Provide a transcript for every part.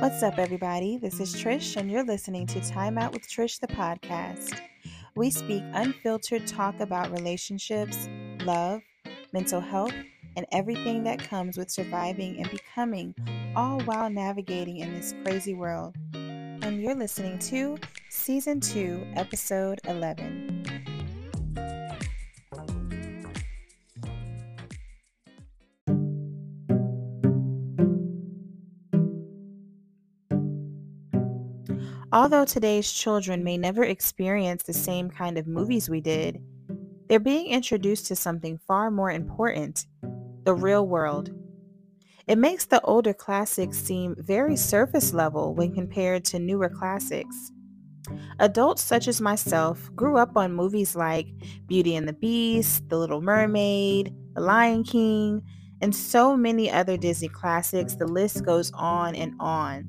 What's up, everybody? This is Trish, and you're listening to Time Out with Trish, the podcast. We speak unfiltered talk about relationships, love, mental health, and everything that comes with surviving and becoming, all while navigating in this crazy world. And you're listening to Season 2, Episode 11. Although today's children may never experience the same kind of movies we did, they're being introduced to something far more important the real world. It makes the older classics seem very surface level when compared to newer classics. Adults such as myself grew up on movies like Beauty and the Beast, The Little Mermaid, The Lion King, and so many other Disney classics. The list goes on and on.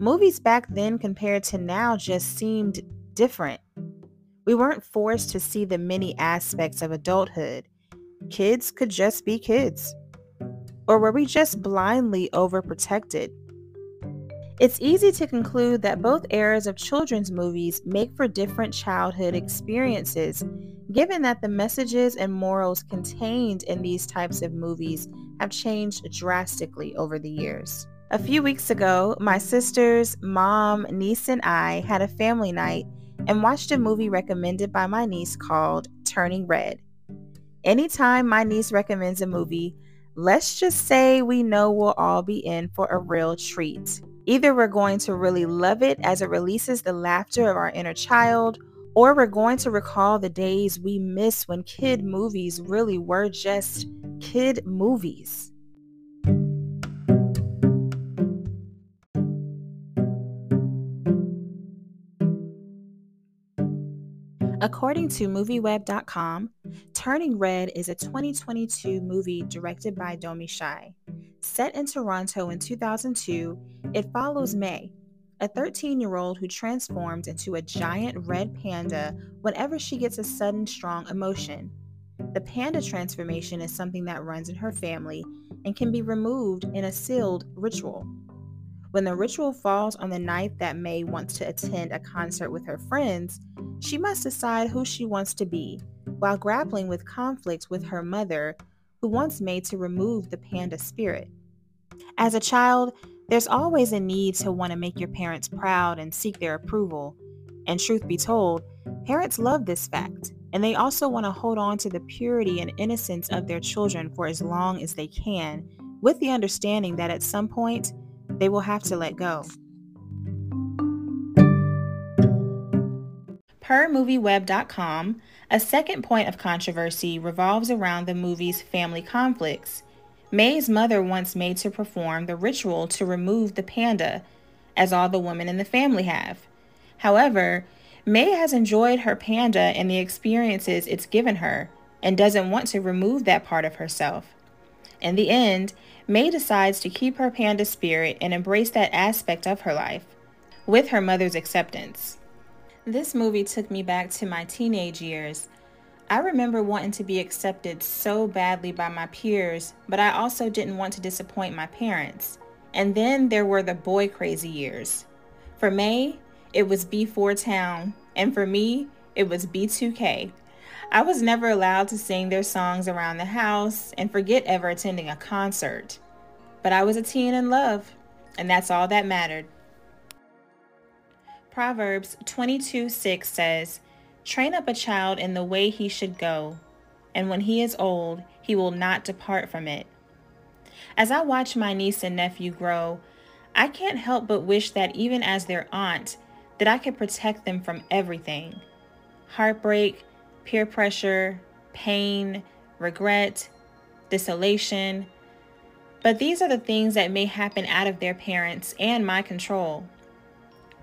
Movies back then compared to now just seemed different. We weren't forced to see the many aspects of adulthood. Kids could just be kids. Or were we just blindly overprotected? It's easy to conclude that both eras of children's movies make for different childhood experiences, given that the messages and morals contained in these types of movies have changed drastically over the years. A few weeks ago, my sisters, mom, niece, and I had a family night and watched a movie recommended by my niece called Turning Red. Anytime my niece recommends a movie, let's just say we know we'll all be in for a real treat. Either we're going to really love it as it releases the laughter of our inner child, or we're going to recall the days we miss when kid movies really were just kid movies. According to mm-hmm. MovieWeb.com, Turning Red is a 2022 movie directed by Domee Shi. Set in Toronto in 2002, it follows May, a 13 year old who transforms into a giant red panda whenever she gets a sudden strong emotion. The panda transformation is something that runs in her family and can be removed in a sealed ritual. When the ritual falls on the night that May wants to attend a concert with her friends, she must decide who she wants to be while grappling with conflicts with her mother, who wants May to remove the panda spirit. As a child, there's always a need to want to make your parents proud and seek their approval. And truth be told, parents love this fact, and they also want to hold on to the purity and innocence of their children for as long as they can, with the understanding that at some point, they will have to let go. Per MovieWeb.com, a second point of controversy revolves around the movie's family conflicts. May's mother wants May to perform the ritual to remove the panda, as all the women in the family have. However, May has enjoyed her panda and the experiences it's given her and doesn't want to remove that part of herself. In the end, May decides to keep her panda spirit and embrace that aspect of her life, with her mother's acceptance. This movie took me back to my teenage years. I remember wanting to be accepted so badly by my peers, but I also didn't want to disappoint my parents. And then there were the boy crazy years. For May, it was B4 Town, and for me, it was B2K. I was never allowed to sing their songs around the house and forget ever attending a concert. But I was a teen in love, and that's all that mattered. Proverbs 22 6 says, Train up a child in the way he should go, and when he is old, he will not depart from it. As I watch my niece and nephew grow, I can't help but wish that even as their aunt, that I could protect them from everything. Heartbreak, peer pressure, pain, regret, desolation. But these are the things that may happen out of their parents and my control.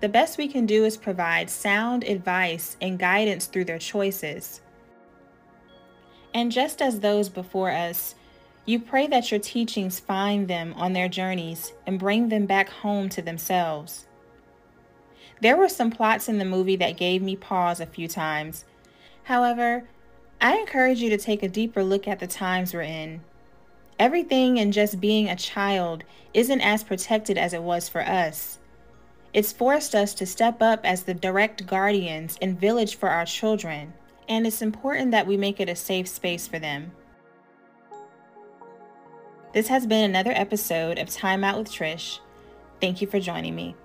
The best we can do is provide sound advice and guidance through their choices. And just as those before us, you pray that your teachings find them on their journeys and bring them back home to themselves. There were some plots in the movie that gave me pause a few times, However, I encourage you to take a deeper look at the times we're in. Everything in just being a child isn't as protected as it was for us. It's forced us to step up as the direct guardians and village for our children, and it's important that we make it a safe space for them. This has been another episode of Time Out with Trish. Thank you for joining me.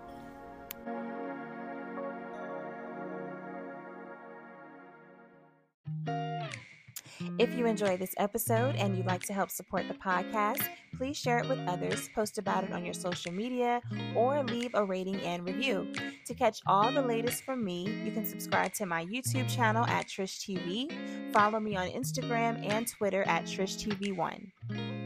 If you enjoy this episode and you'd like to help support the podcast, please share it with others, post about it on your social media, or leave a rating and review. To catch all the latest from me, you can subscribe to my YouTube channel at Trish TV, follow me on Instagram and Twitter at Trish TV1.